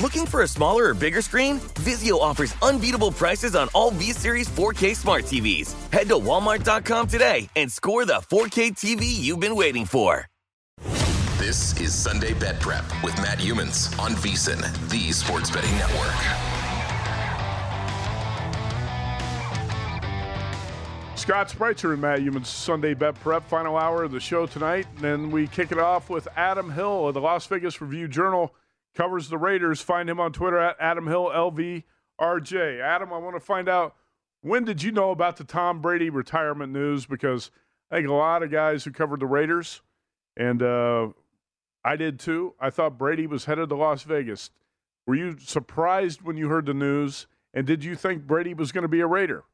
Looking for a smaller or bigger screen? Vizio offers unbeatable prices on all V-Series 4K smart TVs. Head to walmart.com today and score the 4K TV you've been waiting for. This is Sunday Bet Prep with Matt Youmans on VSIN, the sports betting network. Scott Spreitzer and Matt Youmans Sunday Bet Prep, final hour of the show tonight. And then we kick it off with Adam Hill of the Las Vegas Review Journal, covers the Raiders. Find him on Twitter at Adam Hill LVRJ. Adam, I want to find out when did you know about the Tom Brady retirement news? Because I think a lot of guys who covered the Raiders, and uh, I did too, I thought Brady was headed to Las Vegas. Were you surprised when you heard the news? And did you think Brady was going to be a Raider?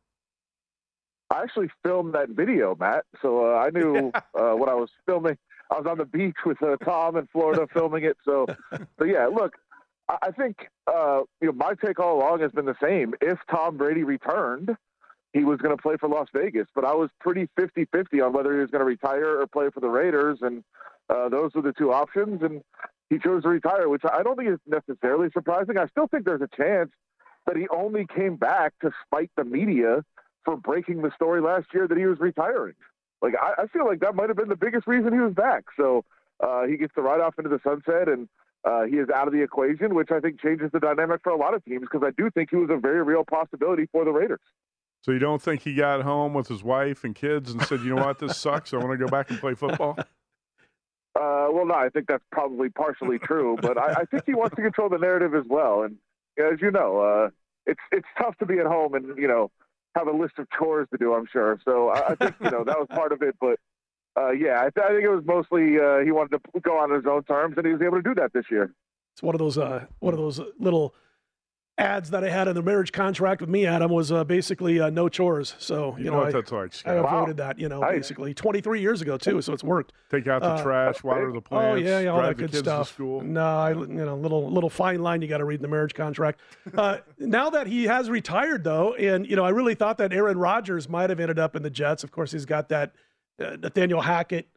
I actually filmed that video, Matt. So uh, I knew uh, what I was filming. I was on the beach with uh, Tom in Florida filming it. So, so yeah, look, I, I think uh, you know my take all along has been the same. If Tom Brady returned, he was going to play for Las Vegas, but I was pretty 50-50 on whether he was going to retire or play for the Raiders, and uh, those were the two options. And he chose to retire, which I don't think is necessarily surprising. I still think there's a chance that he only came back to spite the media for breaking the story last year that he was retiring. Like I, I feel like that might have been the biggest reason he was back. So uh, he gets to ride off into the sunset, and uh, he is out of the equation, which I think changes the dynamic for a lot of teams because I do think he was a very real possibility for the Raiders. So you don't think he got home with his wife and kids and said, "You know what, this sucks. I want to go back and play football." Uh, well, no, I think that's probably partially true, but I, I think he wants to control the narrative as well. And as you know, uh, it's it's tough to be at home and you know have a list of chores to do. I'm sure. So I, I think you know that was part of it. But uh, yeah, I, th- I, think it was mostly uh, he wanted to go on his own terms, and he was able to do that this year. It's one of those uh, one of those little ads that I had in the marriage contract with me, Adam, was uh, basically uh, no chores. So you, you know, know, what I, that's like. I avoided wow. that. You know, nice. basically 23 years ago too. So it's worked. Take out the Uh, trash, water the plants. Oh yeah, yeah all drive that the good stuff. To school. No, I, you know, little little fine line you got to read in the marriage contract. Uh, now that he has retired, though, and you know, I really thought that Aaron Rodgers might have ended up in the Jets. Of course, he's got that uh, Nathaniel Hackett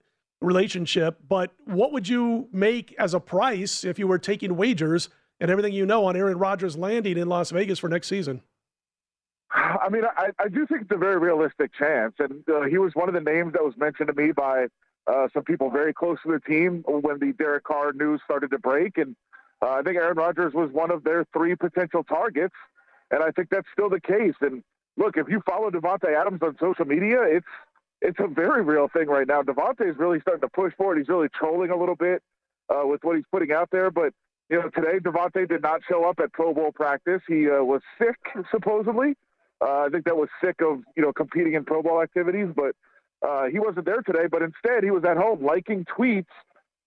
relationship. But what would you make as a price if you were taking wagers and everything you know on Aaron Rodgers landing in Las Vegas for next season? I mean, I, I do think it's a very realistic chance, and uh, he was one of the names that was mentioned to me by uh, some people very close to the team when the Derek Carr news started to break, and uh, I think Aaron Rodgers was one of their three potential targets, and I think that's still the case. And look, if you follow Davante Adams on social media, it's it's a very real thing right now. Davante is really starting to push forward. He's really trolling a little bit uh, with what he's putting out there, but you know, today Davante did not show up at Pro Bowl practice. He uh, was sick, supposedly. Uh, I think that was sick of you know competing in Pro Bowl activities, but uh, he wasn't there today, but instead he was at home liking tweets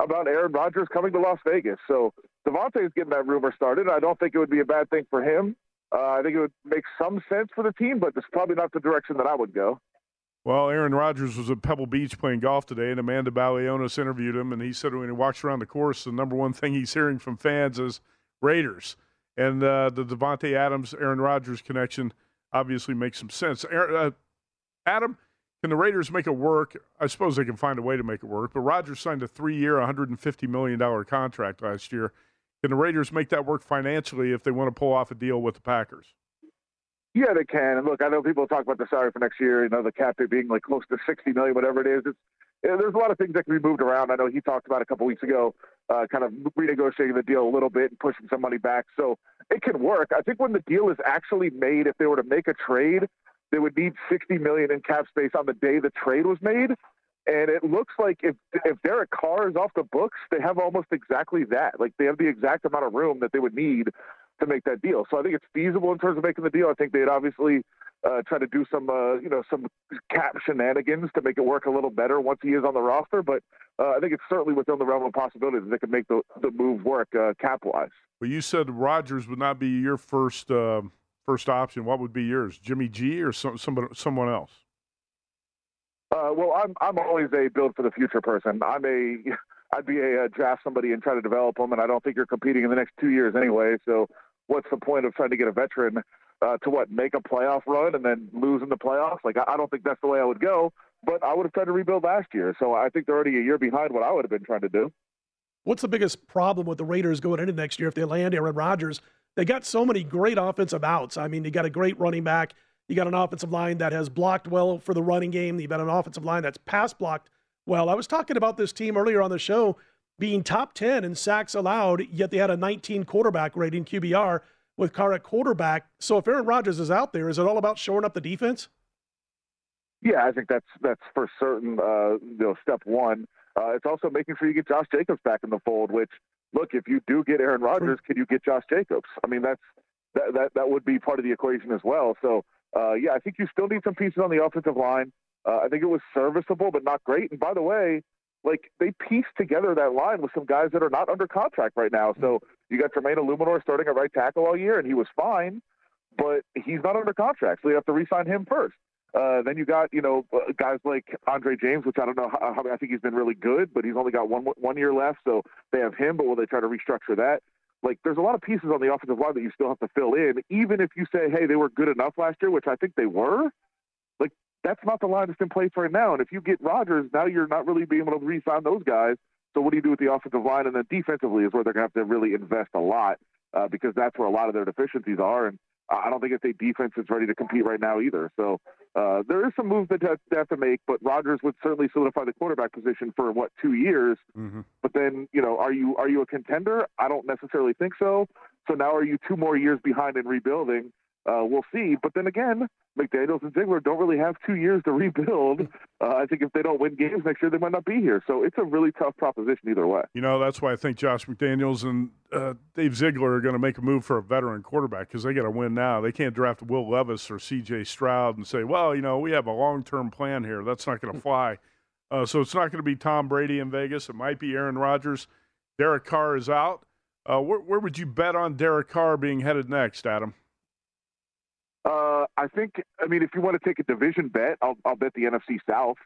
about Aaron Rodgers coming to Las Vegas. So Davante is getting that rumor started. I don't think it would be a bad thing for him. Uh, I think it would make some sense for the team, but it's probably not the direction that I would go. Well, Aaron Rodgers was at Pebble Beach playing golf today, and Amanda Balionis interviewed him, and he said when he walks around the course, the number one thing he's hearing from fans is Raiders. And uh, the Davante Adams Aaron Rodgers connection obviously makes some sense. Uh, Adam, can the Raiders make it work? I suppose they can find a way to make it work. But Rodgers signed a three-year, $150 million contract last year. Can the Raiders make that work financially if they want to pull off a deal with the Packers? Yeah, they can. And look, I know people talk about the salary for next year. You know, the cap being like close to sixty million, whatever it is. It's there's a lot of things that can be moved around. I know he talked about a couple weeks ago, uh, kind of renegotiating the deal a little bit and pushing some money back. So it can work. I think when the deal is actually made, if they were to make a trade, they would need 60 million in cap space on the day the trade was made. And it looks like if if Derek Carr is off the books, they have almost exactly that. Like they have the exact amount of room that they would need to make that deal. So I think it's feasible in terms of making the deal. I think they'd obviously uh, try to do some uh, you know some cap shenanigans to make it work a little better once he is on the roster. But uh, I think it's certainly within the realm of possibility that they can make the the move work uh, cap wise. Well, you said Rodgers would not be your first uh, first option, what would be yours? Jimmy G or some, somebody, someone else? Uh, well, I'm I'm always a build for the future person. I'm a I'd be a, a draft somebody and try to develop them, and I don't think you're competing in the next two years anyway. So, what's the point of trying to get a veteran uh, to what make a playoff run and then lose in the playoffs? Like, I, I don't think that's the way I would go. But I would have tried to rebuild last year, so I think they're already a year behind what I would have been trying to do. What's the biggest problem with the Raiders going into next year if they land Aaron Rodgers? They got so many great offensive outs. I mean, you got a great running back. You got an offensive line that has blocked well for the running game. You've got an offensive line that's pass blocked well. I was talking about this team earlier on the show being top 10 in sacks allowed, yet they had a 19 quarterback rating QBR with Carr at quarterback. So if Aaron Rodgers is out there, is it all about shoring up the defense? Yeah, I think that's that's for certain. Uh, you know, step one. Uh, it's also making sure you get Josh Jacobs back in the fold, which look, if you do get Aaron Rodgers, can you get Josh Jacobs? I mean, that's that that, that would be part of the equation as well. So, uh, yeah, I think you still need some pieces on the offensive line. Uh, I think it was serviceable, but not great. And by the way, like they pieced together that line with some guys that are not under contract right now. So you got Jermaine Eluemunor starting at right tackle all year, and he was fine, but he's not under contract, so you have to re-sign him first. Uh, then you got you know uh, guys like Andre James, which I don't know how, how I think he's been really good, but he's only got one one year left, so they have him. But will they try to restructure that? Like, there's a lot of pieces on the offensive line that you still have to fill in, even if you say, hey, they were good enough last year, which I think they were. Like, that's not the line that's in place right now. And if you get Rodgers, now you're not really being able to re-sign those guys. So what do you do with the offensive line? And then defensively is where they're going to have to really invest a lot uh, because that's where a lot of their deficiencies are. And I don't think it's a defense that's ready to compete right now either. So uh, there is some movement that they have to make, but Rodgers would certainly solidify the quarterback position for what two years. Mm-hmm. But then, you know, are you are you a contender? I don't necessarily think so. So now are you two more years behind in rebuilding? Uh, we'll see. But then again, McDaniels and Ziegler don't really have two years to rebuild. Uh, I think if they don't win games next year, they might not be here. So it's a really tough proposition either way. You know, that's why I think Josh McDaniels and uh, Dave Ziegler are going to make a move for a veteran quarterback because they got to win now. They can't draft Will Levis or C.J. Stroud and say, well, you know, we have a long term plan here. That's not going to fly. Uh, so it's not going to be Tom Brady in Vegas. It might be Aaron Rodgers. Derek Carr is out. Uh, where, where would you bet on Derek Carr being headed next, Adam? Uh, I think. I mean, if you want to take a division bet, I'll, I'll bet the NFC South.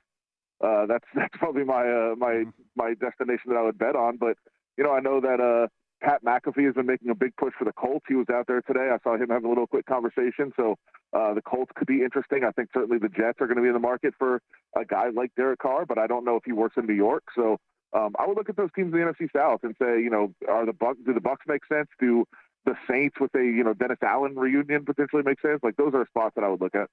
Uh, that's that's probably my uh, my my destination that I would bet on. But you know, I know that uh, Pat McAfee has been making a big push for the Colts. He was out there today. I saw him have a little quick conversation. So uh, the Colts could be interesting. I think certainly the Jets are going to be in the market for a guy like Derek Carr, but I don't know if he works in New York. So um, I would look at those teams in the NFC South and say, you know, are the Bucs do the Bucs make sense? Do the Saints with a you know Dennis Allen reunion potentially makes sense? Like those are spots that I would look at.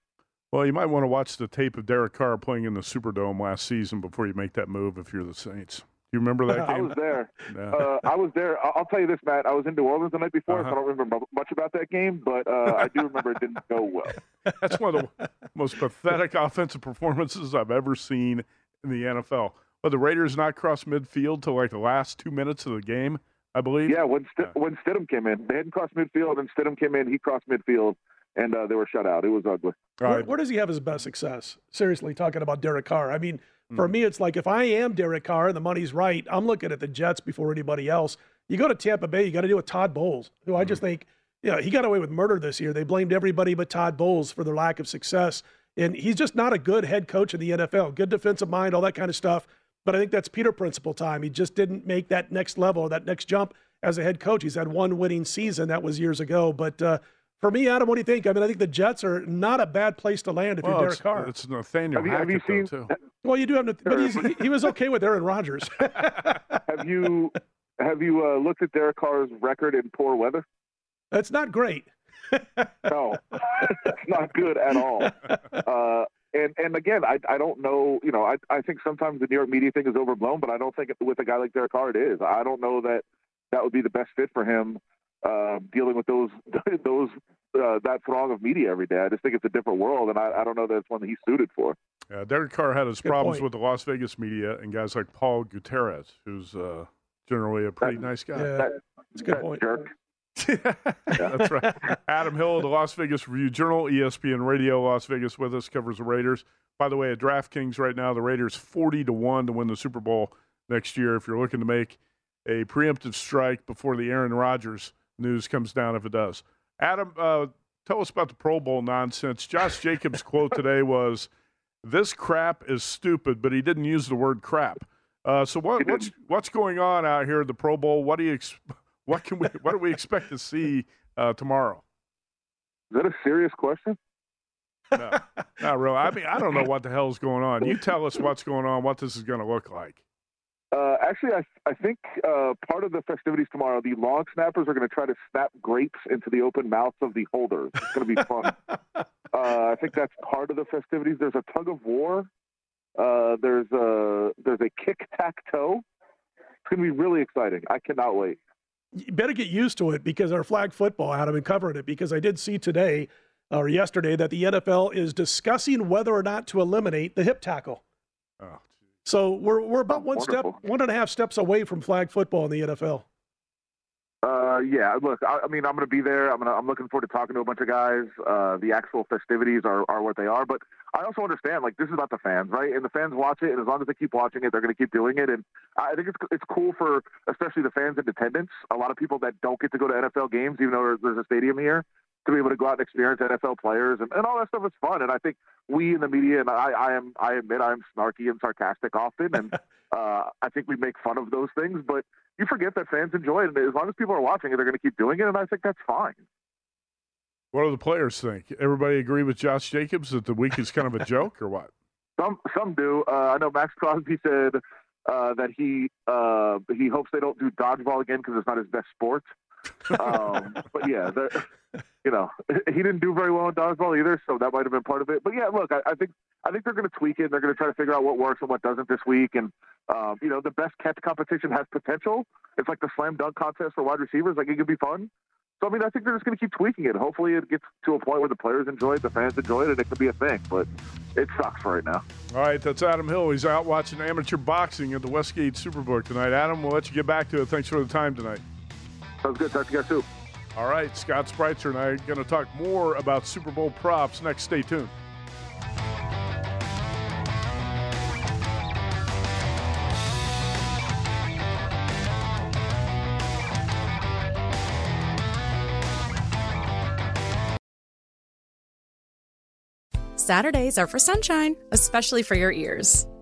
Well, you might want to watch the tape of Derek Carr playing in the Superdome last season before you make that move if you're the Saints. Do you remember that game? I was there. Uh, I was there. I'll tell you this, Matt. I was in New Orleans the night before, uh-huh. so I don't remember much about that game, but uh, I do remember it didn't go well. That's one of the most pathetic offensive performances I've ever seen in the NFL. But the Raiders not cross midfield till like the last two minutes of the game. I believe. Yeah, when St- yeah. when Stidham came in, they hadn't crossed midfield, and Stidham came in. He crossed midfield, and uh, they were shut out. It was ugly. Where, where, does he have his best success? Seriously, talking about Derek Carr. I mean, for mm. me, it's like if I am Derek Carr and the money's right, I'm looking at the Jets before anybody else. You go to Tampa Bay, you got to deal with Todd Bowles, who I just hmm. think, yeah, he got away with murder this year. They blamed everybody but Todd Bowles for their lack of success. And he's just not a good head coach in the NFL. Good defensive mind, all that kind of stuff. But I think that's Peter Principle time. He just didn't make that next level, that next jump as a head coach. He's had one winning season. That was years ago. But uh, for me, Adam, what do you think? I mean, I think the Jets are not a bad place to land if well, you're Derek Carr. It's Nathaniel have you, have you seen, too. Well, you do have, but he, he was okay with Aaron Rodgers. have you have you uh, looked at Derek Carr's record in poor weather? That's not great. no, it's not good at all. Uh, and and again, I I don't know. You know, I I think sometimes the New York media thing is overblown, but I don't think with a guy like Derek Carr it is. I don't know that that would be the best fit for him uh, dealing with those those uh, that throng of media every day. I just think it's a different world, and I, I don't know that it's one that he's suited for. Yeah, Derek Carr had his Good problems point. with the Las Vegas media and guys like Paul Gutierrez, who's uh, generally a pretty that, nice guy. Yeah, that, that's a good point. Jerk. That's right. Adam Hill of the Las Vegas Review Journal, ESPN Radio, Las Vegas, with us covers the Raiders. By the way, at DraftKings right now, the Raiders forty to one to win the Super Bowl next year. If you're looking to make a preemptive strike before the Aaron Rodgers news comes down, if it does. Adam, uh, tell us about the Pro Bowl nonsense. Josh Jacobs' quote today was, "This crap is stupid," but he didn't use the word crap. Uh, so what, what's what's going on out here at the Pro Bowl? What do you ex- what can we what do we expect to see uh, tomorrow? Is that a serious question? No, not really. I mean, I don't know what the hell is going on. You tell us what's going on, what this is going to look like. Uh, actually, I, I think uh, part of the festivities tomorrow, the long snappers are going to try to snap grapes into the open mouths of the holders. It's going to be fun. uh, I think that's part of the festivities. There's a tug of war uh, there's a there's a kick tack toe. It's going to be really exciting. I cannot wait. You better get used to it because our flag football, Adam, and covering it because I did see today or yesterday that the NFL is discussing whether or not to eliminate the hip tackle. Oh, so we're we're about one Wonderful. step, one and a half steps away from flag football in the NFL. Uh, yeah. Look, I, I mean, I'm going to be there. I'm gonna, I'm looking forward to talking to a bunch of guys. Uh, the actual festivities are, are what they are, but I also understand like this is about the fans, right? And the fans watch it, and as long as they keep watching it, they're going to keep doing it. And I think it's it's cool for especially the fans in attendance. A lot of people that don't get to go to NFL games, even though there's a stadium here, to be able to go out and experience NFL players and, and all that stuff is fun. And I think we in the media, and I, I am, I admit, I am snarky and sarcastic often, and uh, I think we make fun of those things, but you forget that fans enjoy it, and as long as people are watching it, they're going to keep doing it, and I think that's fine. What do the players think? Everybody agree with Josh Jacobs that the week is kind of a joke, or what? Some some do. Uh, I know Maxx Crosby said uh, that he uh, he hopes they don't do dodgeball again because it's not his best sport. Um, but yeah, you know, he didn't do very well in dodgeball either, so that might have been part of it. But yeah, look, I, I think I think they're going to tweak it. They're going to try to figure out what works and what doesn't this week. And um, you know, the best catch competition has potential. It's like the slam dunk contest for wide receivers. Like it could be fun. So I mean, I think they're just going to keep tweaking it. Hopefully, it gets to a point where the players enjoy it, the fans enjoy it, and it could be a thing. But it sucks right now. All right, that's Adam Hill. He's out watching amateur boxing at the Westgate Superbook tonight. Adam, we'll let you get back to it. Thanks for the time tonight. Sounds good. Talk to you guys soon. All right, Scott Spreitzer and I are going to talk more about Super Bowl props next. Stay tuned. Saturdays are for sunshine, especially for your ears.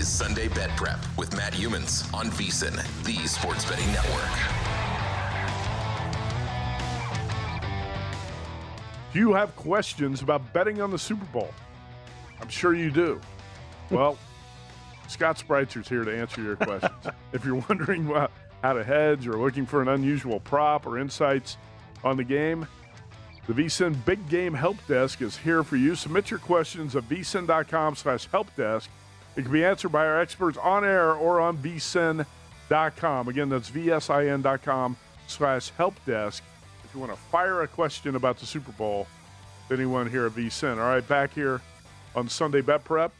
Is Sunday Bet Prep with Matt Youmans on VSIN, the Sports Betting Network. Do you have questions about betting on the Super Bowl? I'm sure you do. Well, Scott Spreitzer's here to answer your questions. if you're wondering uh, how to hedge or looking for an unusual prop or insights on the game, the VSIN Big Game Help Desk is here for you. Submit your questions at vsin.com slash help desk. It can be answered by our experts on air or on vsin.com. Again, that's vsin.com slash help desk. If you want to fire a question about the Super Bowl, to anyone here at VSIN. All right, back here on Sunday Bet Prep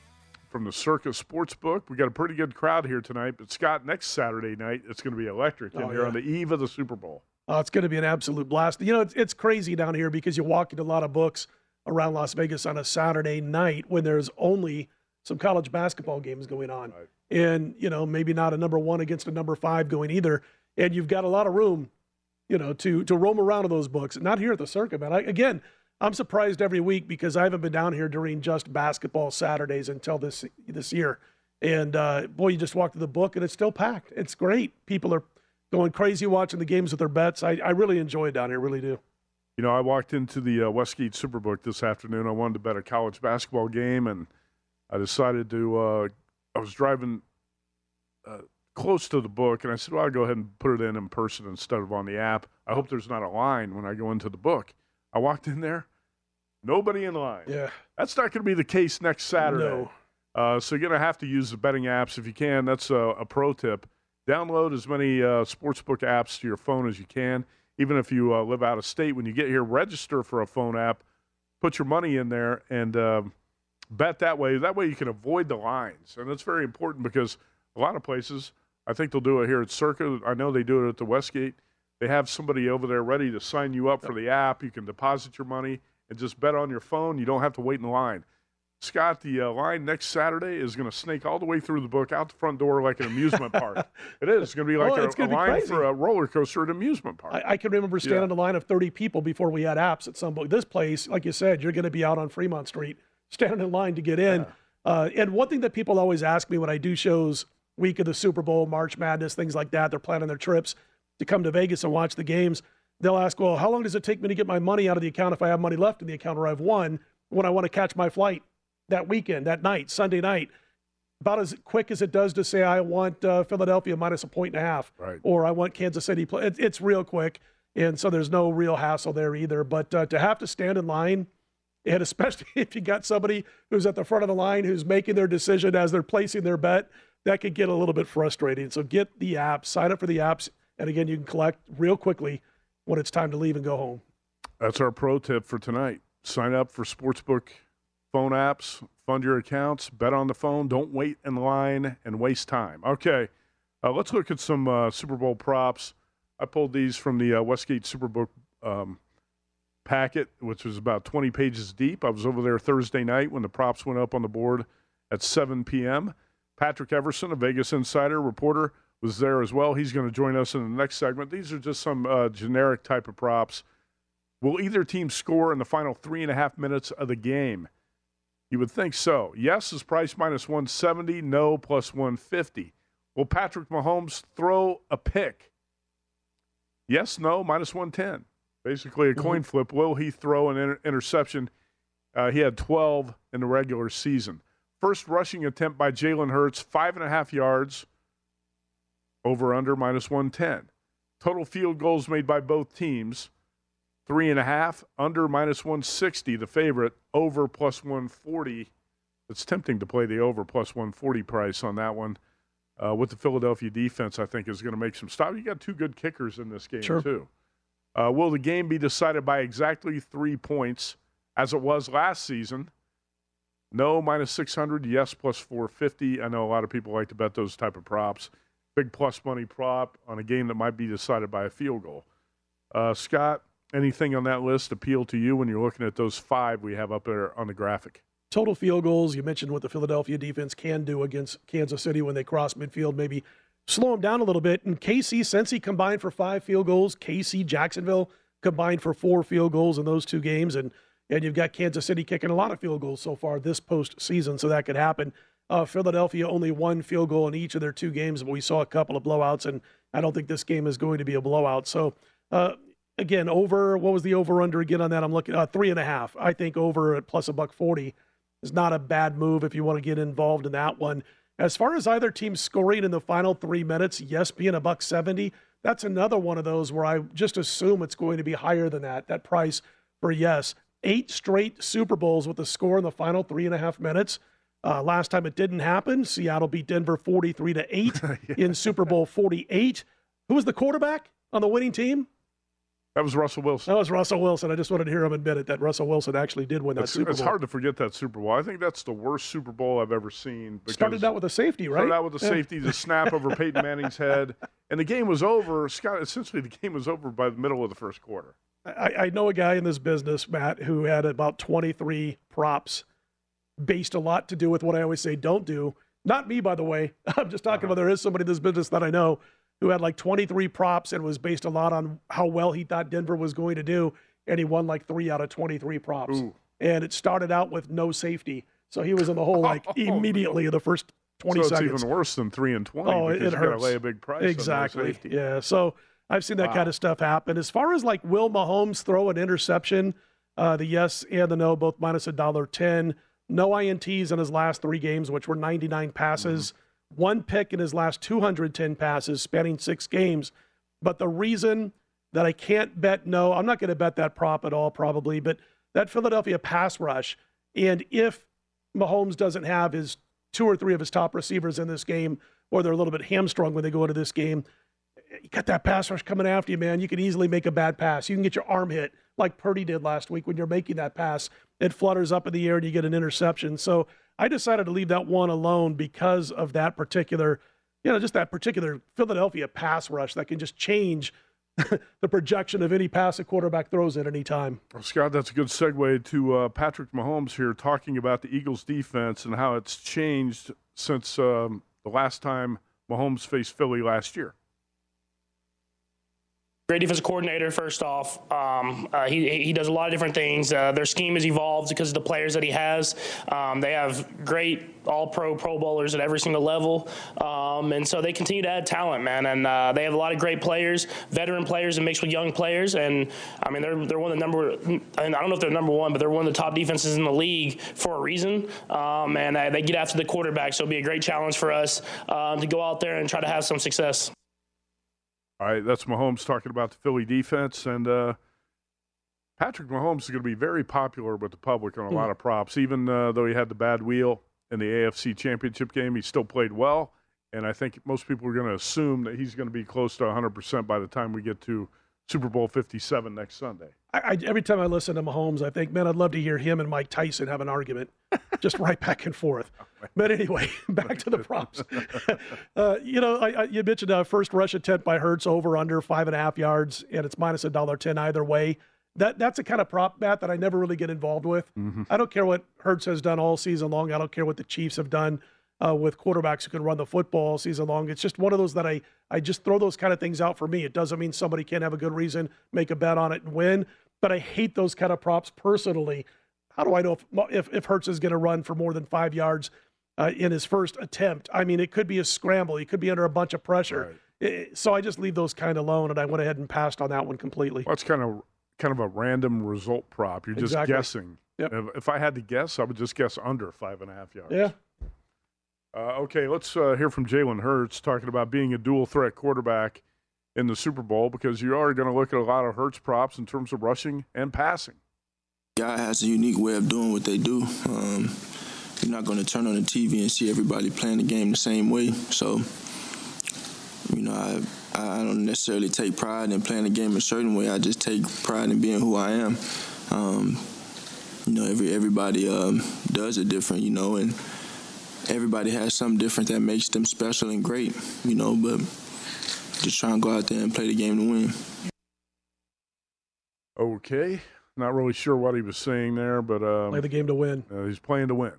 from the Circa Sportsbook. We got a pretty good crowd here tonight, but Scott, next Saturday night, it's going to be electric in Oh, here yeah. on the eve of the Super Bowl. Oh, it's going to be an absolute blast. You know, it's, it's crazy down here because you walk into a lot of books around Las Vegas on a Saturday night when there's only some college basketball games going on. And, you know, maybe not a number one against a number five going either. And you've got a lot of room, you know, to to roam around in those books. Not here at the circuit, man. I, again, I'm surprised every week because I haven't been down here during just basketball Saturdays until this this year. And uh, boy, you just walk to the book and it's still packed. It's great. People are going crazy watching the games with their bets. I, I really enjoy it down here, really do. You know, I walked into the uh, Westgate Superbook this afternoon. I wanted to bet a college basketball game, and I decided to. Uh, I was driving uh, close to the book, and I said, "Well, I'll go ahead and put it in in person instead of on the app. I hope there's not a line when I go into the book." I walked in there, nobody in line. Yeah, that's not going to be the case next Saturday. No. Uh, so you're going to have to use the betting apps if you can. That's a, a pro tip. Download as many uh, sportsbook apps to your phone as you can. Even if you uh, live out of state, when you get here, register for a phone app, put your money in there, and um, bet that way. That way you can avoid the lines, and that's very important because a lot of places, I think they'll do it here at Circa. I know they do it at the Westgate. They have somebody over there ready to sign you up for the app. You can deposit your money and just bet on your phone. You don't have to wait in the line. Scott, the uh, line next Saturday is going to snake all the way through the book out the front door like an amusement park. It is. It's going to be like Oh, a, gonna a be line crazy. for a roller coaster at an amusement park. I, I can remember standing Yeah. in a line of 30 people before we had apps at some point. This place, like you said, you're going to be out on Fremont Street standing in line to get in. Uh, and one thing that people always ask me when I do shows week of the Super Bowl, March Madness, things like that, they're planning their trips to come to Vegas and watch the games. They'll ask, well, how long does it take me to get my money out of the account if I have money left in the account or I've won when I want to catch my flight that weekend, that night, Sunday night? About as quick as it does to say, I want uh, Philadelphia minus a point and a half, Right. or I want Kansas City. Play. It, it's real quick. And so there's no real hassle there either. But uh, to have to stand in line, and especially if you got somebody who's at the front of the line who's making their decision as they're placing their bet, that could get a little bit frustrating. So get the apps, sign up for the apps, and again, you can collect real quickly when it's time to leave and go home. That's our pro tip for tonight. Sign up for sportsbook phone apps, fund your accounts, bet on the phone. Don't wait in line and waste time. Okay, uh, let's look at some uh, Super Bowl props. I pulled these from the uh, Westgate Superbook um, packet, which was about 20 pages deep. I was over there Thursday night when the props went up on the board at 7 p.m. Patrick Everson, a Vegas insider reporter, was there as well. He's going to join us in the next segment. These are just some uh, generic type of props. Will either team score in the final three and a half minutes of the game? You would think so. Yes is price minus 170, no plus 150. Will Patrick Mahomes throw a pick? Yes, no, minus 110. Basically, a Mm-hmm. coin flip. Will he throw an inter- interception? Uh, he had 12 in the regular season. First rushing attempt by Jalen Hurts, five and a half yards, over under minus 110. Total field goals made by both teams, three and a half, under minus 160, the favorite, over plus 140. It's tempting to play the over plus 140 price on that one. Uh, with the Philadelphia defense, I think is going to make some stop. You got two good kickers in this game Sure. too. Uh, will the game be decided by exactly three points, as it was last season? No, minus 600. Yes, plus 450. I know a lot of people like to bet those type of props. Big plus money prop on a game that might be decided by a field goal. Uh, Scott, anything on that list appeal to you when you're looking at those five we have up there on the graphic? Total field goals, you mentioned what the Philadelphia defense can do against Kansas City when they cross midfield, maybe slow them down a little bit. And KC, he combined for five field goals, KC, Jacksonville combined for four field goals in those two games. And, and you've got Kansas City kicking a lot of field goals so far this postseason, so that could happen. Uh, Philadelphia only one field goal in each of their two games, but we saw a couple of blowouts, and I don't think this game is going to be a blowout. So, uh, again, over what was the over under again on that? I'm looking uh, three and a half. I think over at plus a buck forty is not a bad move if you want to get involved in that one. As far as either team scoring in the final three minutes, yes, being a buck seventy, that's another one of those where I just assume it's going to be higher than that. That price for yes, eight straight Super Bowls with a score in the final three and a half minutes. Uh, last time it didn't happen, Seattle beat Denver forty-three to eight in Super Bowl forty-eight. Who was the quarterback on the winning team? That was Russell Wilson. That was Russell Wilson. I just wanted to hear him admit it that Russell Wilson actually did win that It's, Super it's hard to forget that Super Bowl. I think that's the worst Super Bowl I've ever seen. Started out with a safety, right? Started out with a safety, the snap over Peyton Manning's head, and the game was over. Scott, essentially, the game was over by the middle of the first quarter. I, I know a guy in this business, Matt, who had about 23 props based a lot to do with what I always say don't do. Not me, by the way. I'm just talking uh-huh. about there is somebody in this business that I know who had like 23 props and was based a lot on how well he thought Denver was going to do. And he won like three out of 23 props. Ooh. And it started out with no safety. So he was in the hole like immediately in the first 20 so it's seconds. even worse than three and twenty. Oh, because it you hurts. lay a big price. on Exactly. Yeah. So I've seen that Wow. kind of stuff happen. As far as like will Mahomes throw an interception, uh, the yes and the no both minus a dollar ten. No ints in his last three games, which were 99 passes. Mm-hmm. One pick in his last 210 passes, spanning six games. But the reason that I can't bet no, I'm not going to bet that prop at all, probably. But that Philadelphia pass rush, and if Mahomes doesn't have his two or three of his top receivers in this game, or they're a little bit hamstrung when they go into this game, you got that pass rush coming after you, man. You can easily make a bad pass. You can get your arm hit like Purdy did last week when you're making that pass. It flutters up in the air and you get an interception. So I decided to leave that one alone because of that particular, you know, just that particular Philadelphia pass rush that can just change the projection of any pass a quarterback throws at any time. Well, Scott, that's a good segue to uh, Patrick Mahomes here talking about the Eagles' defense and how it's changed since um, the last time Mahomes faced Philly last year. Great defensive coordinator, first off. Um, uh, he, he does a lot of different things. Uh, their scheme has evolved because of the players that he has. Um, they have great all pro, pro bowlers at every single level. Um, and so they continue to add talent, man. And uh, they have a lot of great players, veteran players, and mixed with young players. And I mean, they're, they're one of the number, I don't know if they're number one, but they're one of the top defenses in the league for a reason. Um, and uh, they get after the quarterback. So it'll be a great challenge for us um, to go out there and try to have some success. All right, that's Mahomes talking about the Philly defense, and uh, Patrick Mahomes is going to be very popular with the public on a lot of props. Even uh, though he had the bad wheel in the AFC Championship game, he still played well. and I think most people are going to assume that he's going to be close to 100% by the time we get to Super Bowl 57 next Sunday. I, I, every time I listen to Mahomes, I think, man, I'd love to hear him and Mike Tyson have an argument, just right back and forth. But anyway, back to the props. uh, you know, I, you mentioned uh, first rush attempt by Hurts over under five and a half yards, and it's minus a dollar ten either way. That that's a kind of prop bet that I never really get involved with. Mm-hmm. I don't care what Hurts has done all season long. I don't care what the Chiefs have done uh, with quarterbacks who can run the football season long. It's just one of those that I I just throw those kind of things out for me. It doesn't mean somebody can't have a good reason, make a bet on it and win. But I hate those kind of props personally. How do I know if if, if Hurts is going to run for more than five yards uh, in his first attempt? I mean, it could be a scramble. He could be under a bunch of pressure. It, so I just leave those kind alone, and I went ahead and passed on that one completely. Well, it's kind of kind of a random result prop. You're just Exactly. guessing. Yep. If, if I had to guess, I would just guess under five and a half yards. Yeah. Uh, okay, let's uh, hear from Jalen Hurts talking about being a dual threat quarterback in the Super Bowl because you are going to look at a lot of Hurts props in terms of rushing and passing. guy has a unique way of doing what they do. Um, you're not going to turn on the TV and see everybody playing the game the same way. So, you know, I I don't necessarily take pride in playing the game a certain way. I just take pride in being who I am. Um, you know, every everybody um, does it different. You know, and everybody has something different that makes them special and great. You know, but just try and go out there and play the game to win. Okay, not really sure what he was saying there, but um, Play the game to win. Uh, he's playing to win,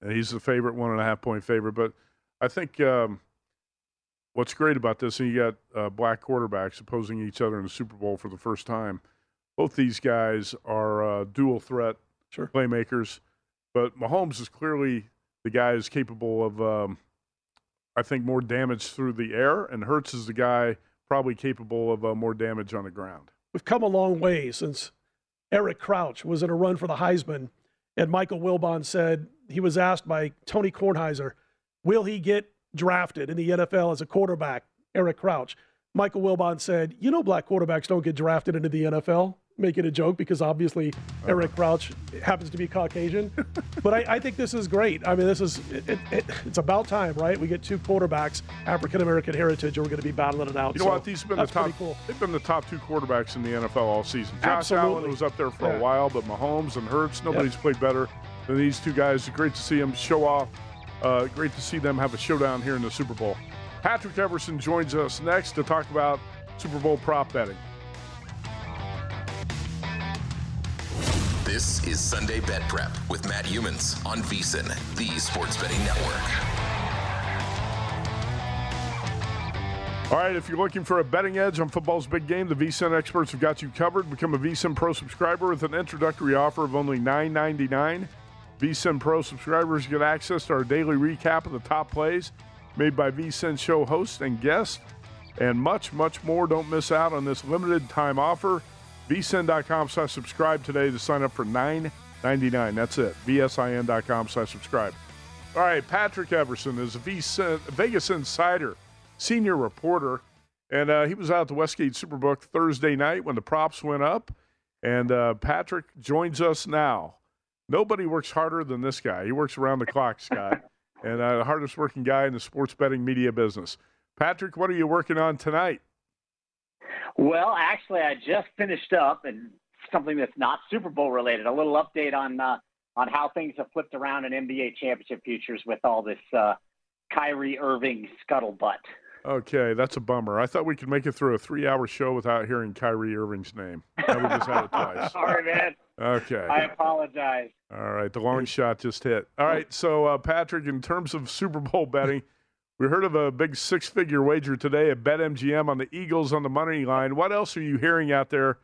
and he's the favorite, one and a half point favorite. But I think um, what's great about this, and you got uh, black quarterbacks opposing each other in the Super Bowl for the first time. Both these guys are uh, dual threat playmakers, but Mahomes is clearly the guy is capable of, um, I think, more damage through the air, and Hurts is the guy probably capable of uh, more damage on the ground. We've come a long way since Eric Crouch was in a run for the Heisman, and Michael Wilbon said he was asked by Tony Kornheiser, "Will he get drafted in the NFL as a quarterback?" Eric Crouch. Michael Wilbon said, "You know, black quarterbacks don't get drafted into the NFL." Making a joke because obviously Eric Crouch happens to be Caucasian, but I, I think this is great. I mean, this is it, it, it, it's about time, right? We get two quarterbacks, African American heritage, and we're going to be battling it out. You know So what? These have been the top. cool. They've been the top two quarterbacks in the NFL all season. Josh Absolutely. Allen was up there for Yeah. a while, but Mahomes and Hurts, nobody's played better than these two guys. Great to see them show off. Uh, great to see them have a showdown here in the Super Bowl. Patrick Everson joins us next to talk about Super Bowl prop betting. This is Sunday Bet Prep with Matt Youmans on VSIN, the Sports Betting Network. All right, if you're looking for a betting edge on football's big game, the VSIN experts have got you covered. Become a VSIN Pro subscriber with an introductory offer of only $9.99. VSIN Pro subscribers get access to our daily recap of the top plays made by VSIN show hosts and guests, and much, much more. Don't miss out on this limited time offer. VSIN.com slash subscribe today to sign up for $9.99. That's it. VSIN.com slash subscribe. All right, Patrick Everson is a VSIN, Vegas Insider senior reporter, and uh, he was out at the Westgate Superbook Thursday night when the props went up. And uh, Patrick joins us now. Nobody works harder than this guy. He works around the clock, Scott, and uh, the hardest working guy in the sports betting media business. Patrick, what are you working on tonight? Well, actually, I just finished up and something that's not Super Bowl related. A little update on uh, on how things have flipped around in NBA championship futures with all this uh, Kyrie Irving scuttlebutt. Okay, that's a bummer. I thought we could make it through a three-hour show without hearing Kyrie Irving's name. Now we just had it twice. Sorry, man. Okay. I apologize. All right, the long shot just hit. All right, so uh, Patrick, in terms of Super Bowl betting, we heard of a big six-figure wager today at BetMGM on the Eagles on the money line. What else are you hearing out there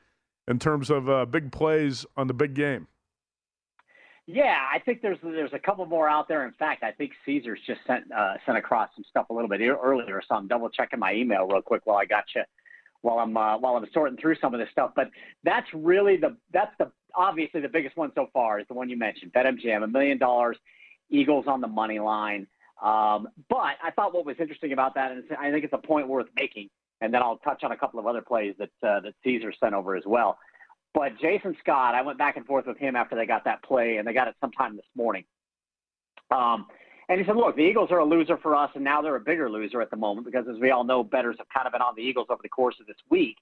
in terms of uh, big plays on the big game? Yeah, I think there's there's a couple more out there. In fact, I think Caesars just sent uh, sent across some stuff a little bit earlier, so I'm double checking my email real quick while I got you while I'm uh, while I'm sorting through some of this stuff. But that's really the that's the obviously the biggest one so far is the one you mentioned, BetMGM, a million dollars, Eagles on the money line. Um, but I thought what was interesting about that, and I think it's a point worth making, and then I'll touch on a couple of other plays that uh, that Caesar sent over as well. But Jason Scott, I went back and forth with him after they got that play, and they got it sometime this morning. Um, And he said, look, the Eagles are a loser for us, and now they're a bigger loser at the moment because, as we all know, bettors have kind of been on the Eagles over the course of this week,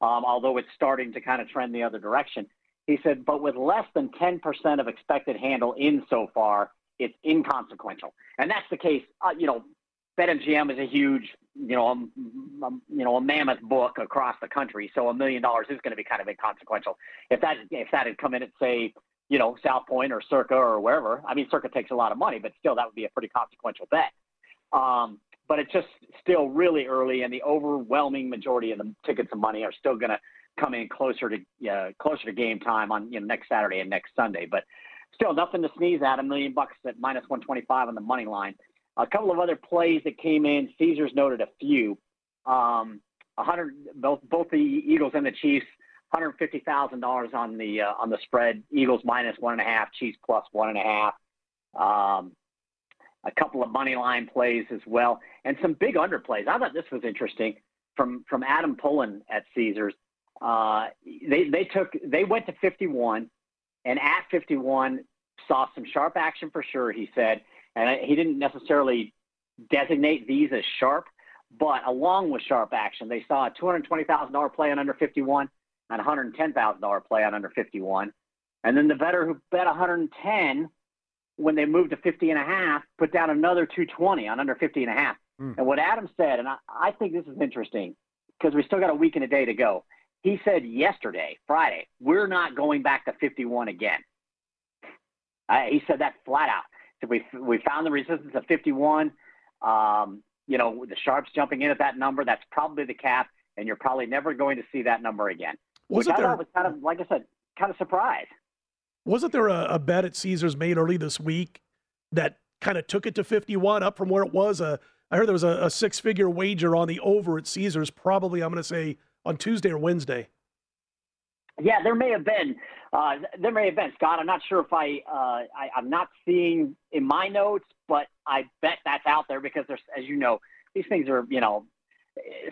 um, although it's starting to kind of trend the other direction. He said, but with less than 10% of expected handle in so far, it's inconsequential. And that's the case, uh, you know, BetMGM is a huge, you know, um, um, you know, a mammoth book across the country. So a million dollars is going to be kind of inconsequential. If that if that had come in at say you know, South Point or Circa or wherever. I mean, Circa takes a lot of money, but still, that would be a pretty consequential bet. Um, but it's just still really early, and the overwhelming majority of the tickets and money are still going to come in closer to uh, closer to game time on you know, next Saturday and next Sunday. But still, nothing to sneeze at. A million bucks at minus 125 on the money line. A couple of other plays that came in. Caesars noted a few. Um, 100 both both the Eagles and the Chiefs hundred fifty thousand dollars on the uh, on the spread. Eagles minus one and a half, Chiefs plus one and a half. Um, a couple of money line plays as well, and some big underplays. I thought this was interesting from from Adam Pullen at Caesars. Uh, they they took they went to fifty one, and at fifty one saw some sharp action for sure. He said, and he didn't necessarily designate these as sharp, but along with sharp action, they saw a two hundred twenty thousand dollar play on under fifty one on $110,000 play on under 51. And then the better who bet 110 when they moved to 50 and a half put down another 220 on under 50 and a half. Mm. And what Adam said, and I, I think this is interesting because we still got a week and a day to go. He said yesterday, Friday, we're not going back to 51 again. Uh, he said that flat out. So we we found the resistance of 51. Um, you know, the sharps jumping in at that number. That's probably the cap, and you're probably never going to see that number again. Wasn't Which there? I was kind of, like I said, kind of surprised. Wasn't there a, a bet at Caesars made early this week that kind of took it to 51 up from where it was? A, I heard there was a, a six figure wager on the over at Caesars, probably, I'm going to say, on Tuesday or Wednesday. Yeah, there may have been. Uh, there may have been, Scott. I'm not sure if I, uh, I, I'm not seeing in my notes, but I bet that's out there because there's, as you know, these things are, you know,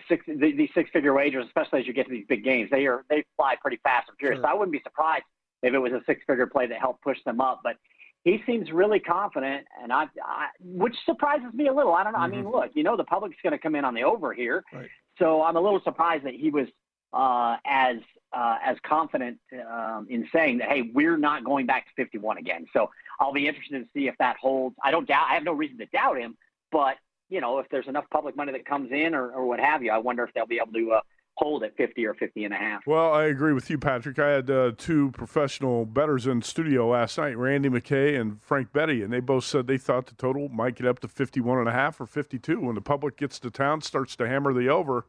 six these six figure wagers, especially as you get to these big games, they are they fly pretty fast and furious. Sure. So I wouldn't be surprised if it was a six figure play that helped push them up. But he seems really confident, and I, I which surprises me a little. I don't know. Mm-hmm. I mean, mm-hmm. look, you know, the public's going to come in on the over here, right. So I'm a little surprised that he was uh, as uh, as confident um, in saying that, hey, we're not going back to 51 again. So I'll be interested to see if that holds. I don't doubt. I have no reason to doubt him, but you know, if there's enough public money that comes in or, or what have you, I wonder if they'll be able to uh, hold at 50 or 50 and a half. Well, I agree with you, Patrick. I had uh, two professional bettors in studio last night, Randy McKay and Frank Betty, and they both said they thought the total might get up to 51 and a half or 52. When the public gets to town, starts to hammer the over,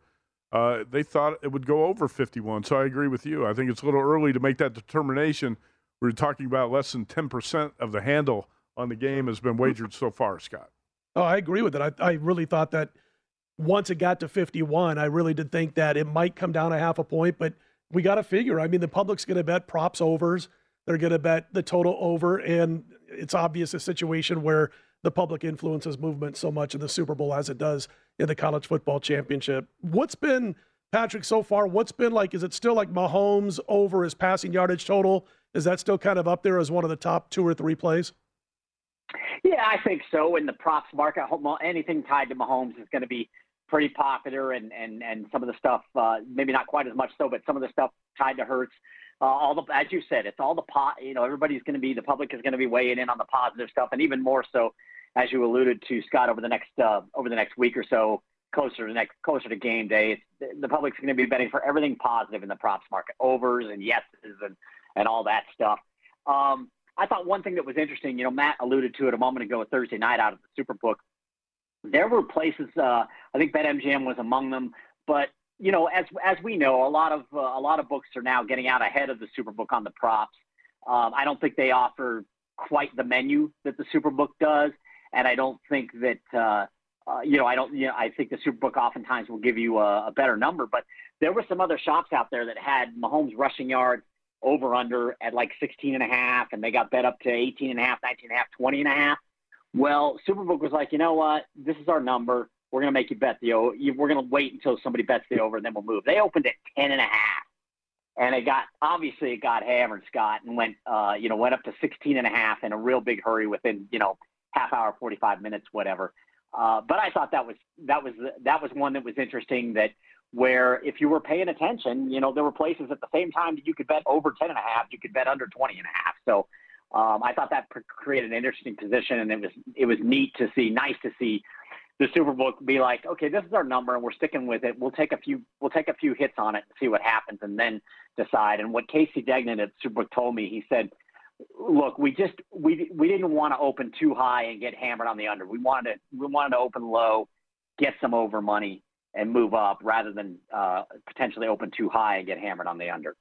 uh, they thought it would go over 51. So I agree with you. I think it's a little early to make that determination. We are talking about less than 10% of the handle on the game has been wagered so far, Scott. Oh, I agree with it. I, I really thought that once it got to 51, I really did think that it might come down a half a point, but we got to figure. I mean, the public's going to bet props overs. They're going to bet the total over. And it's obvious a situation where the public influences movement so much in the Super Bowl as it does in the college football championship. What's been, Patrick, so far? What's been like? Is it still like Mahomes over his passing yardage total? Is that still kind of up there as one of the top two or three plays? Yeah, I think so. In the props market, anything tied to Mahomes is going to be pretty popular, and and and some of the stuff, uh, maybe not quite as much so, but some of the stuff tied to Hurts. Uh, all the, as you said, it's all the pot. You know, everybody's going to be, the public is going to be weighing in on the positive stuff, and even more so, as you alluded to, Scott, over the next uh, over the next week or so, closer to next closer to game day, the public's going to be betting for everything positive in the props market, overs and yeses and and all that stuff. Um, I thought one thing that was interesting, you know, Matt alluded to it a moment ago Thursday night out of the Superbook. There were places, uh, I think BetMGM was among them, but you know, as as we know, a lot of uh, a lot of books are now getting out ahead of the Superbook on the props. Um, I don't think they offer quite the menu that the Superbook does, and I don't think that uh, uh, you know I don't you know I think the Superbook oftentimes will give you a, a better number, but there were some other shops out there that had Mahomes rushing yards over under at like 16 and a half and they got bet up to 18 and a half, 19 and a half, 20 and a half. Well, Superbook was like, you know what? This is our number. We're going to make you bet the over. We're going to wait until somebody bets the over and then we'll move. They opened at 10 and a half and it got, obviously it got hammered, Scott, and went, uh, you know, went up to 16 and a half in a real big hurry within, you know, half hour, 45 minutes, whatever. Uh, but I thought that was that was that was one that was interesting. That where if you were paying attention, you know, there were places at the same time that you could bet over 10 and a half, you could bet under 20 and a half. So um, I thought that created an interesting position, and it was it was neat to see, nice to see the Superbook be like, okay, this is our number, and we're sticking with it. We'll take a few we'll take a few hits on it and see what happens, and then decide. And what Casey Degnan at Superbook told me, he said look, we just we we didn't want to open too high and get hammered on the under. We wanted to we wanted to open low, get some over money, and move up rather than uh, potentially open too high and get hammered on the under.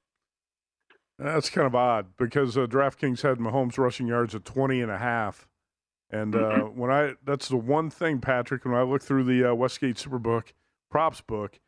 That's kind of odd because uh, DraftKings had Mahomes rushing yards at 20 and a half. And uh, mm-hmm. when I, that's the one thing, Patrick, when I looked through the uh, Westgate Superbook props book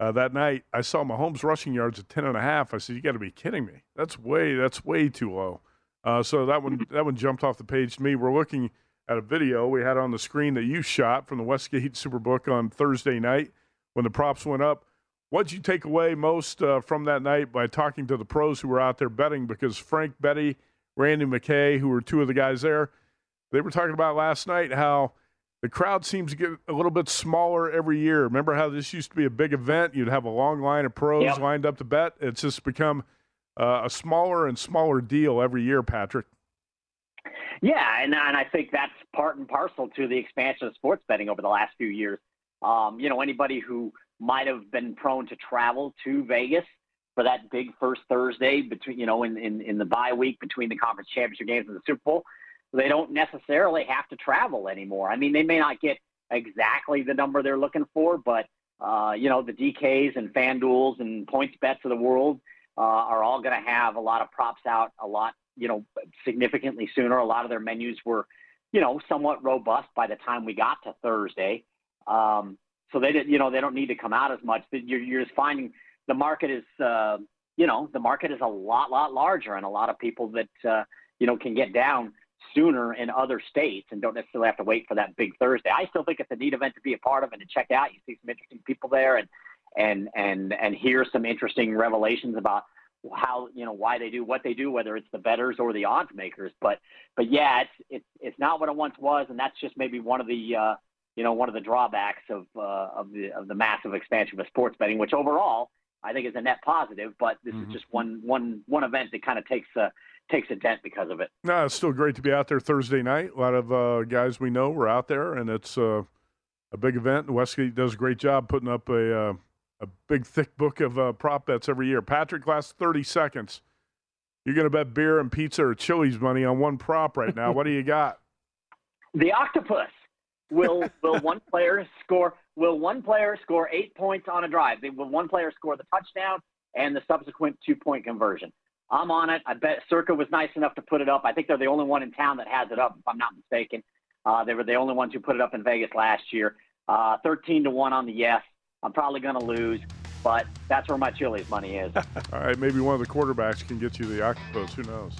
uh, that night, I saw Mahomes rushing yards at 10 and a half. I said, you got to be kidding me. That's way, that's way too low. Uh, so that one that one jumped off the page to me. We're looking at a video we had on the screen that you shot from the Westgate Superbook on Thursday night when the props went up. What did you take away most uh, from that night by talking to the pros who were out there betting? Because Frank Betty, Randy McKay, who were two of the guys there, they were talking about last night how the crowd seems to get a little bit smaller every year. Remember how this used to be a big event? You'd have a long line of pros yep. lined up to bet. It's just become – uh, a smaller and smaller deal every year, Patrick. Yeah, and, and I think that's part and parcel to the expansion of sports betting over the last few years. Um, you know, anybody who might have been prone to travel to Vegas for that big first Thursday between, you know, in, in, in the bye week between the conference championship games and the Super Bowl, they don't necessarily have to travel anymore. I mean, they may not get exactly the number they're looking for, but, uh, you know, the DKs and FanDuels and PointsBets of the world – uh, are all going to have a lot of props out a lot, you know, significantly sooner. A lot of their menus were, you know, somewhat robust by the time we got to Thursday. Um, so they didn't, you know, they don't need to come out as much. But you're, you're just finding the market is, uh, you know, the market is a lot, lot larger, and a lot of people that, uh, you know, can get down sooner in other states and don't necessarily have to wait for that big Thursday. I still think it's a neat event to be a part of and to check out. You see some interesting people there, and and and and hear some interesting revelations about how you know why they do what they do, whether it's the betters or the odds makers. But but yeah, it's it's it's not what it once was, and that's just maybe one of the uh, you know one of the drawbacks of uh, of the of the massive expansion of sports betting, which overall I think is a net positive. But this mm-hmm. is just one one one event that kind of takes a takes a dent because of it. No, it's still great to be out there Thursday night. A lot of uh, guys we know were out there, and it's uh, a big event. Westgate does a great job putting up a uh, a big thick book of uh, prop bets every year. Patrick, last 30 seconds. You're going to bet beer and pizza or Chili's money on one prop right now. what do you got? The octopus. Will will one player score? Will one player score eight points on a drive? Will one player score the touchdown and the subsequent two point conversion? I'm on it. I bet Circa was nice enough to put it up. I think they're the only one in town that has it up, if I'm not mistaken. Uh, they were the only ones who put it up in Vegas last year. Uh, 13 to 1 on the yes. I'm probably going to lose, but that's where my Chili's money is. All right, maybe one of the quarterbacks can get you the octopus. Who knows?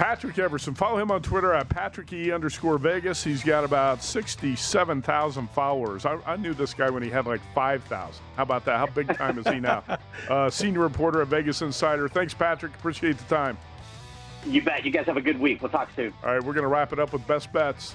Patrick Everson. Follow him on Twitter at Patrick E underscore Vegas. He's got about 67,000 followers. I, I, knew this guy when he had like 5,000. How about that? How big time is he now? Uh, senior reporter at Vegas Insider. Thanks, Patrick. Appreciate the time. You bet. You guys have a good week. We'll talk soon. All right, we're going to wrap it up with best bets.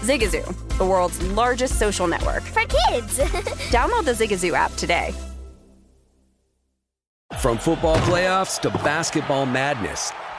Zigazoo, the world's largest social network. For kids! Download the Zigazoo app today. From football playoffs to basketball madness.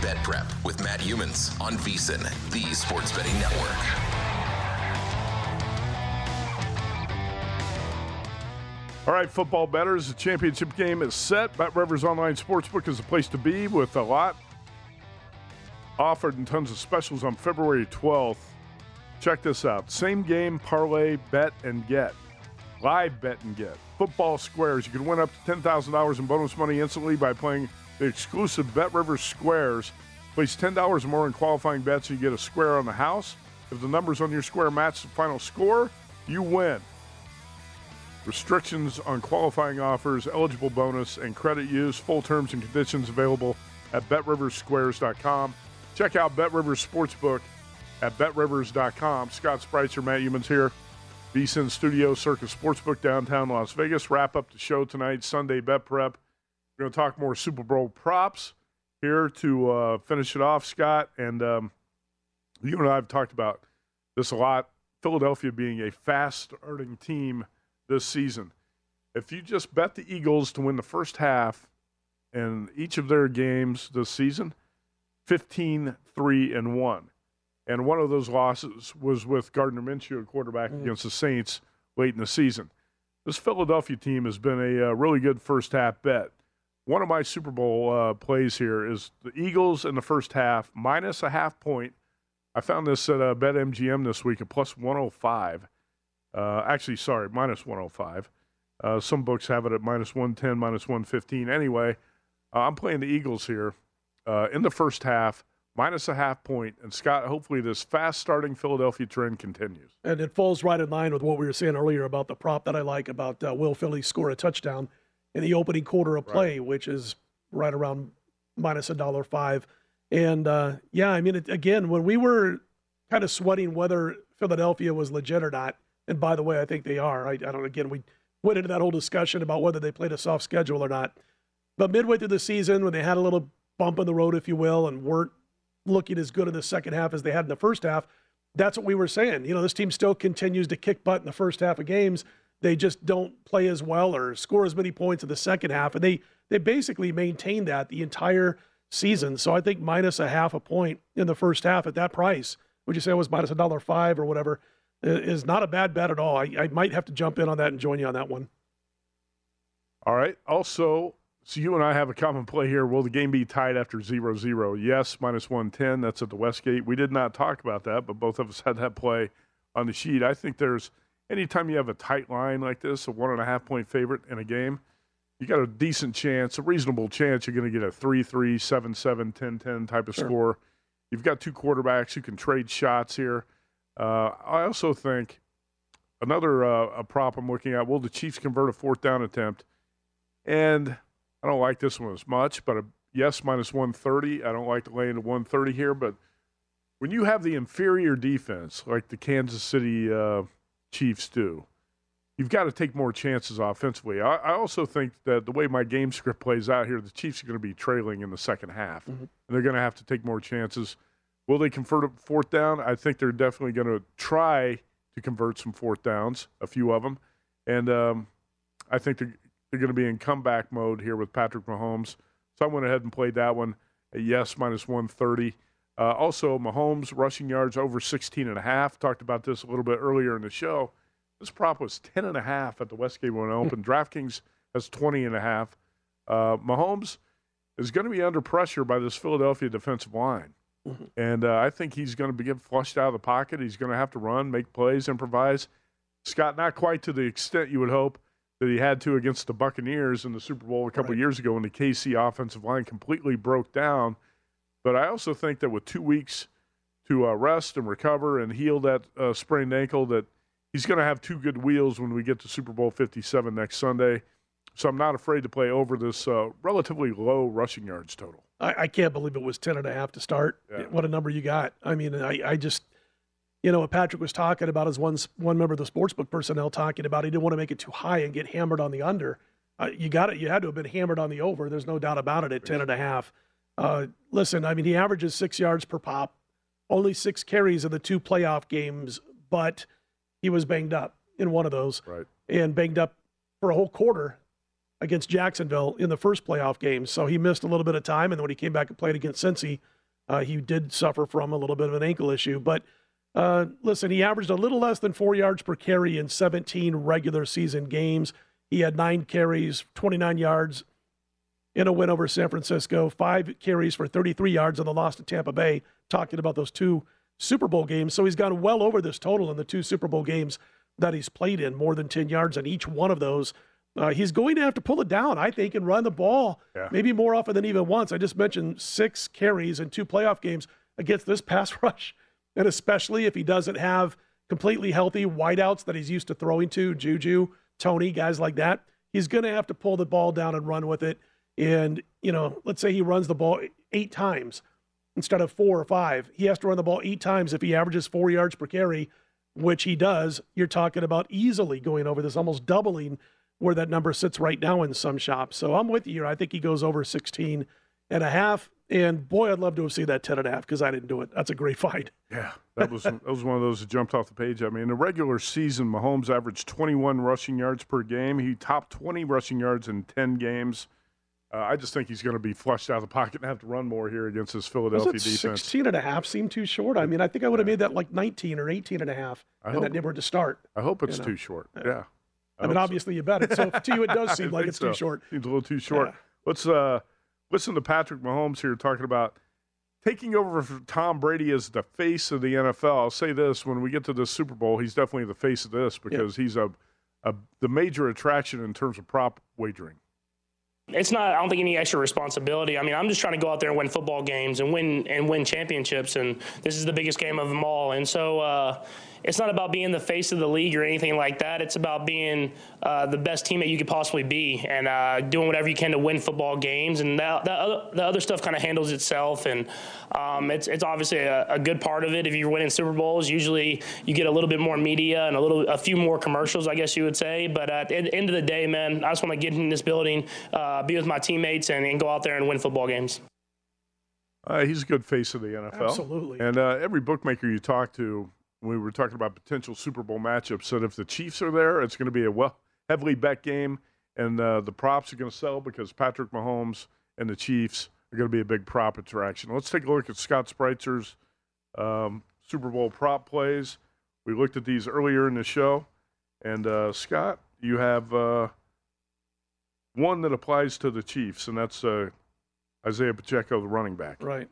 Bet Prep with Matt Youmans on VSIN, the Sports Betting Network. All right, football betters, the championship game is set. Bet Rivers Online Sportsbook is the place to be with a lot offered and tons of specials on February 12th. Check this out same game parlay, bet and get. Live bet and get. Football squares. You can win up to $10,000 in bonus money instantly by playing the exclusive Bet Rivers Squares. Place $10 or more in qualifying bets and you get a square on the house. If the numbers on your square match the final score, you win. Restrictions on qualifying offers, eligible bonus, and credit use. Full terms and conditions available at betriversquares.com. Check out Bet Rivers Sportsbook at betrivers.com. Scott Spreitzer, Matt Youmans here. VSIN Studio Circa Sportsbook downtown Las Vegas. Wrap up the show tonight, Sunday Bet Prep. We're going to talk more Super Bowl props here to uh, finish it off, Scott. And um, you and I have talked about this a lot. Philadelphia being a fast starting team this season. If you just bet the Eagles to win the first half in each of their games this season, 15 3 and 1. And one of those losses was with Gardner Minshew, a quarterback mm. against the Saints late in the season. This Philadelphia team has been a uh, really good first half bet. One of my Super Bowl uh, plays here is the Eagles in the first half, minus a half point. I found this at uh, BetMGM this week at plus 105. Uh, actually, sorry, minus 105. Uh, some books have it at minus 110, minus 115. Anyway, uh, I'm playing the Eagles here uh, in the first half, minus a half point. And Scott, hopefully this fast starting Philadelphia trend continues. And it falls right in line with what we were saying earlier about the prop that I like about uh, will Philly score a touchdown in the opening quarter of play, right. which is right around minus a dollar five. And uh, yeah, I mean, it, again, when we were kind of sweating whether Philadelphia was legit or not, and by the way, I think they are. I, I don't. Again, we went into that whole discussion about whether they played a soft schedule or not. But midway through the season, when they had a little bump in the road, if you will, and weren't looking as good in the second half as they had in the first half, that's what we were saying. You know, this team still continues to kick butt in the first half of games they just don't play as well or score as many points in the second half. And they they basically maintain that the entire season. So I think minus a half a point in the first half at that price, would you say it was minus a dollar five or whatever, is not a bad bet at all. I, I might have to jump in on that and join you on that one. All right. Also, so you and I have a common play here. Will the game be tied after 0 0? Yes, minus 110. That's at the Westgate. We did not talk about that, but both of us had that play on the sheet. I think there's – anytime you have a tight line like this, a one and a half point favorite in a game, you got a decent chance, a reasonable chance you're going to get a 3 3, 7 7, 10 10 type of sure. score. You've got two quarterbacks who can trade shots here. Uh, I also think another uh, a prop I'm looking at will the Chiefs convert a fourth down attempt? And I don't like this one as much, but a yes, minus 130. I don't like to lay into 130 here, but when you have the inferior defense like the Kansas City uh, Chiefs do. you've got to take more chances offensively. I, I, also think that the way my game script plays out here, the Chiefs are going to be trailing in the second half, mm-hmm. and they're going to have to take more chances. Will they convert a fourth down? I think they're definitely going to try to convert some fourth downs, a few of them, and um, I think they're, they're going to be in comeback mode here with Patrick Mahomes. So I went ahead and played that one. yes, minus 130. Uh, also, Mahomes rushing yards over 16 and a half. Talked about this a little bit earlier in the show. This prop was 10 and a half at the Westgate when it opened. DraftKings has 20 and a half. Uh, Mahomes is going to be under pressure by this Philadelphia defensive line. Mm-hmm. And uh, I think he's going to be get flushed out of the pocket. He's going to have to run, make plays, improvise. Scott, not quite to the extent you would hope that he had to against the Buccaneers in the Super Bowl a couple right. years ago when the KC offensive line completely broke down. But I also think that with two weeks to uh, rest and recover and heal that uh, sprained ankle, that he's going to have two good wheels when we get to Super Bowl 57 next Sunday. So I'm not afraid to play over this uh, relatively low rushing yards total. I, I, can't believe it was 10 and a half to start. Yeah. What a number you got. I mean, I, I just, you know, what Patrick was talking about is one, one member of the sportsbook personnel talking about he didn't want to make it too high and get hammered on the under. Uh, you got it. You had to have been hammered on the over. There's no doubt about it at 10 and a half. Uh, listen, I mean, he averages six yards per pop, only six carries in the two playoff games, but he was banged up in one of those. Right. And banged up for a whole quarter against Jacksonville in the first playoff game. So he missed a little bit of time. And when he came back and played against Cincy, uh, he did suffer from a little bit of an ankle issue. But uh, listen, he averaged a little less than four yards per carry in 17 regular season games. He had nine carries, 29 yards, in a win over San Francisco, five carries for 33 yards on the loss to Tampa Bay, talking about those two Super Bowl games. So he's gone well over this total in the two Super Bowl games that he's played in, more than 10 yards in each one of those. Uh, he's going to have to pull it down, I think, and run the ball yeah. maybe more often than even once. I just mentioned six carries in two playoff games against this pass rush. And especially if he doesn't have completely healthy wideouts that he's used to throwing to, Juju, Toney, guys like that, he's going to have to pull the ball down and run with it. And, you know, let's say he runs the ball eight times instead of four or five. He has to run the ball eight times if he averages four yards per carry, which he does. You're talking about easily going over this, almost doubling where that number sits right now in some shops. So I'm with you. I think he goes over 16 and a half. And boy, I'd love to have seen that 10 and a half because I didn't do it. That's a great fight. Yeah, that was that was one of those that jumped off the page. I mean, in the regular season, Mahomes averaged 21 rushing yards per game. He topped 20 rushing yards in 10 games. Uh, I just think he's going to be flushed out of the pocket and have to run more here against this Philadelphia defense. 16 and a half seemed too short. I mean, I think I would have made that like 19 or 18 and a half I in hope, that neighborhood to start. I hope it's you know? too short. Yeah. I, I mean, obviously so. you bet it. So to you, it does seem like it's so. too short. Seems a little too short. Yeah. Let's uh, listen to Patrick Mahomes here talking about taking over for Tom Brady as the face of the NFL. I'll say this: when we get to the Super Bowl, he's definitely the face of this because yeah. he's a, a the major attraction in terms of prop wagering it's not. I don't think any extra responsibility. I mean, I'm just trying to go out there and win football games and win and win championships, and this is the biggest game of them all. And so, uh, it's not about being the face of the league or anything like that. It's about being uh, the best teammate you could possibly be and uh, doing whatever you can to win football games. And that, that other, the other stuff kind of handles itself. And um, it's, it's obviously a, a, good part of it. If you're winning Super Bowls, usually you get a little bit more media and a little, a few more commercials, I guess you would say. But at the end of the day, man, I just want to get in this building, uh, be with my teammates, and, and go out there and win football games. Uh, he's a good face of the NFL. Absolutely. And uh, every bookmaker you talk to we were talking about potential Super Bowl matchups. Said if the Chiefs are there, it's going to be a well heavily bet game, and uh, the props are going to sell because Patrick Mahomes and the Chiefs are going to be a big prop attraction. Let's take a look at Scott Spreitzer's um, Super Bowl prop plays. We looked at these earlier in the show, and uh, Scott, you have uh, one that applies to the Chiefs, and that's uh, Isaiah Pacheco, the running back. Right,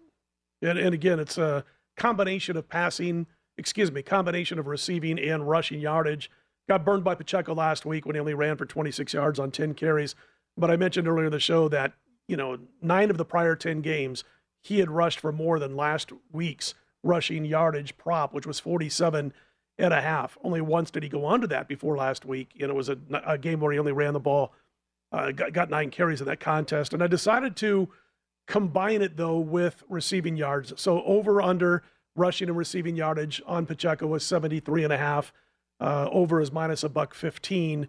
and and again, it's a combination of passing excuse me, combination of receiving and rushing yardage. Got burned by Pacheco last week when he only ran for 26 yards on 10 carries. But I mentioned earlier in the show that, you know, nine of the prior 10 games, he had rushed for more than last week's rushing yardage prop, which was 47 and a half. Only once did he go under that before last week. And it was a, a game where he only ran the ball, uh, got, got nine carries in that contest. And I decided to combine it, though, with receiving yards. So over under rushing and receiving yardage on Pacheco was 73 and a half. Uh, over is minus a buck 15.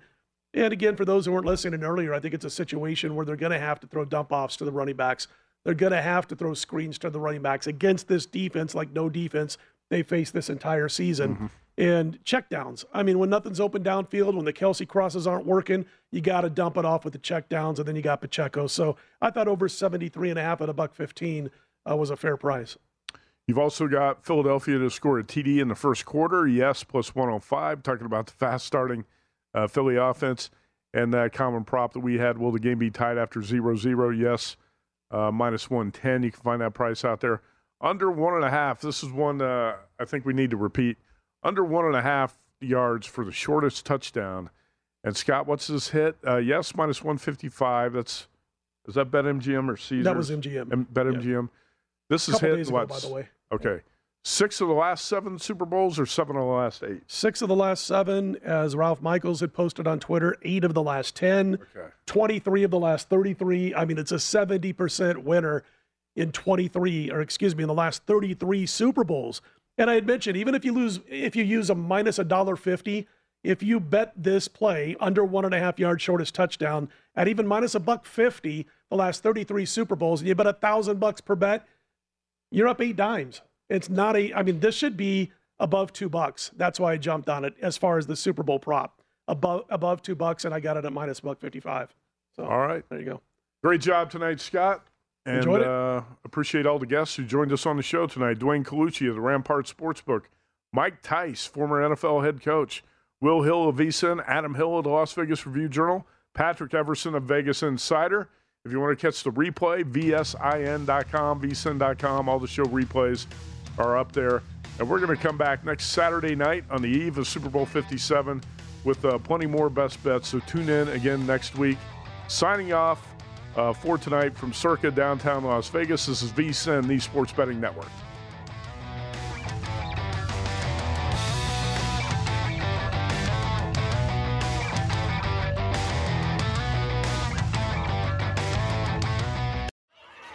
And again, for those who weren't listening earlier, I think it's a situation where they're going to have to throw dump offs to the running backs. They're going to have to throw screens to the running backs against this defense, like no defense they face this entire season. Mm-hmm. And checkdowns. I mean, when nothing's open downfield, when the Kelce crosses aren't working, you got to dump it off with the checkdowns, and then you got Pacheco. So I thought over 73 and a half at a buck 15 uh, was a fair price. You've also got Philadelphia to score a TD in the first quarter. Yes, plus 105. Talking about the fast starting uh, Philly offense and that common prop that we had. Will the game be tied after 0 0? Yes, uh, minus 110. You can find that price out there. Under one and a half. This is one uh, I think we need to repeat. Under one and a half yards for the shortest touchdown. And Scott, what's this hit? Uh, yes, minus 155. That's is that BetMGM or Caesars? That was MGM. M- BetMGM. Yeah. This is hit what? Ago, by the way. Okay. Six of the last seven Super Bowls or seven of the last eight? Six of the last seven, as Ralph Michaels had posted on Twitter, eight of the last 10, okay. 23 of the last 33. I mean, it's a 70% winner in 23, or excuse me, in the last 33 Super Bowls. And I had mentioned, even if you lose, if you use a minus a dollar fifty, if you bet this play under one and a half yards shortest touchdown at even minus a buck fifty, the last 33 Super Bowls, and you bet a thousand bucks per bet, you're up eight dimes. It's not a, I mean, this should be above two bucks. That's why I jumped on it as far as the Super Bowl prop. Above above two bucks, and I got it at minus buck fifty five. So all right, there you go. Great job tonight, Scott. And uh, appreciate all the guests who joined us on the show tonight. Dwayne Colucci of the Rampart Sportsbook, Mike Tice, former NFL head coach, Will Hill of VSIN, Adam Hill of the Las Vegas Review Journal, Patrick Everson of Vegas Insider. If you want to catch the replay, vsin.com, vsin.com, all the show replays are up there. And we're going to come back next Saturday night on the eve of Super Bowl 57 with uh, plenty more best bets. So tune in again next week. Signing off uh, for tonight from Circa downtown Las Vegas. This is VSIN, the Sports Betting Network.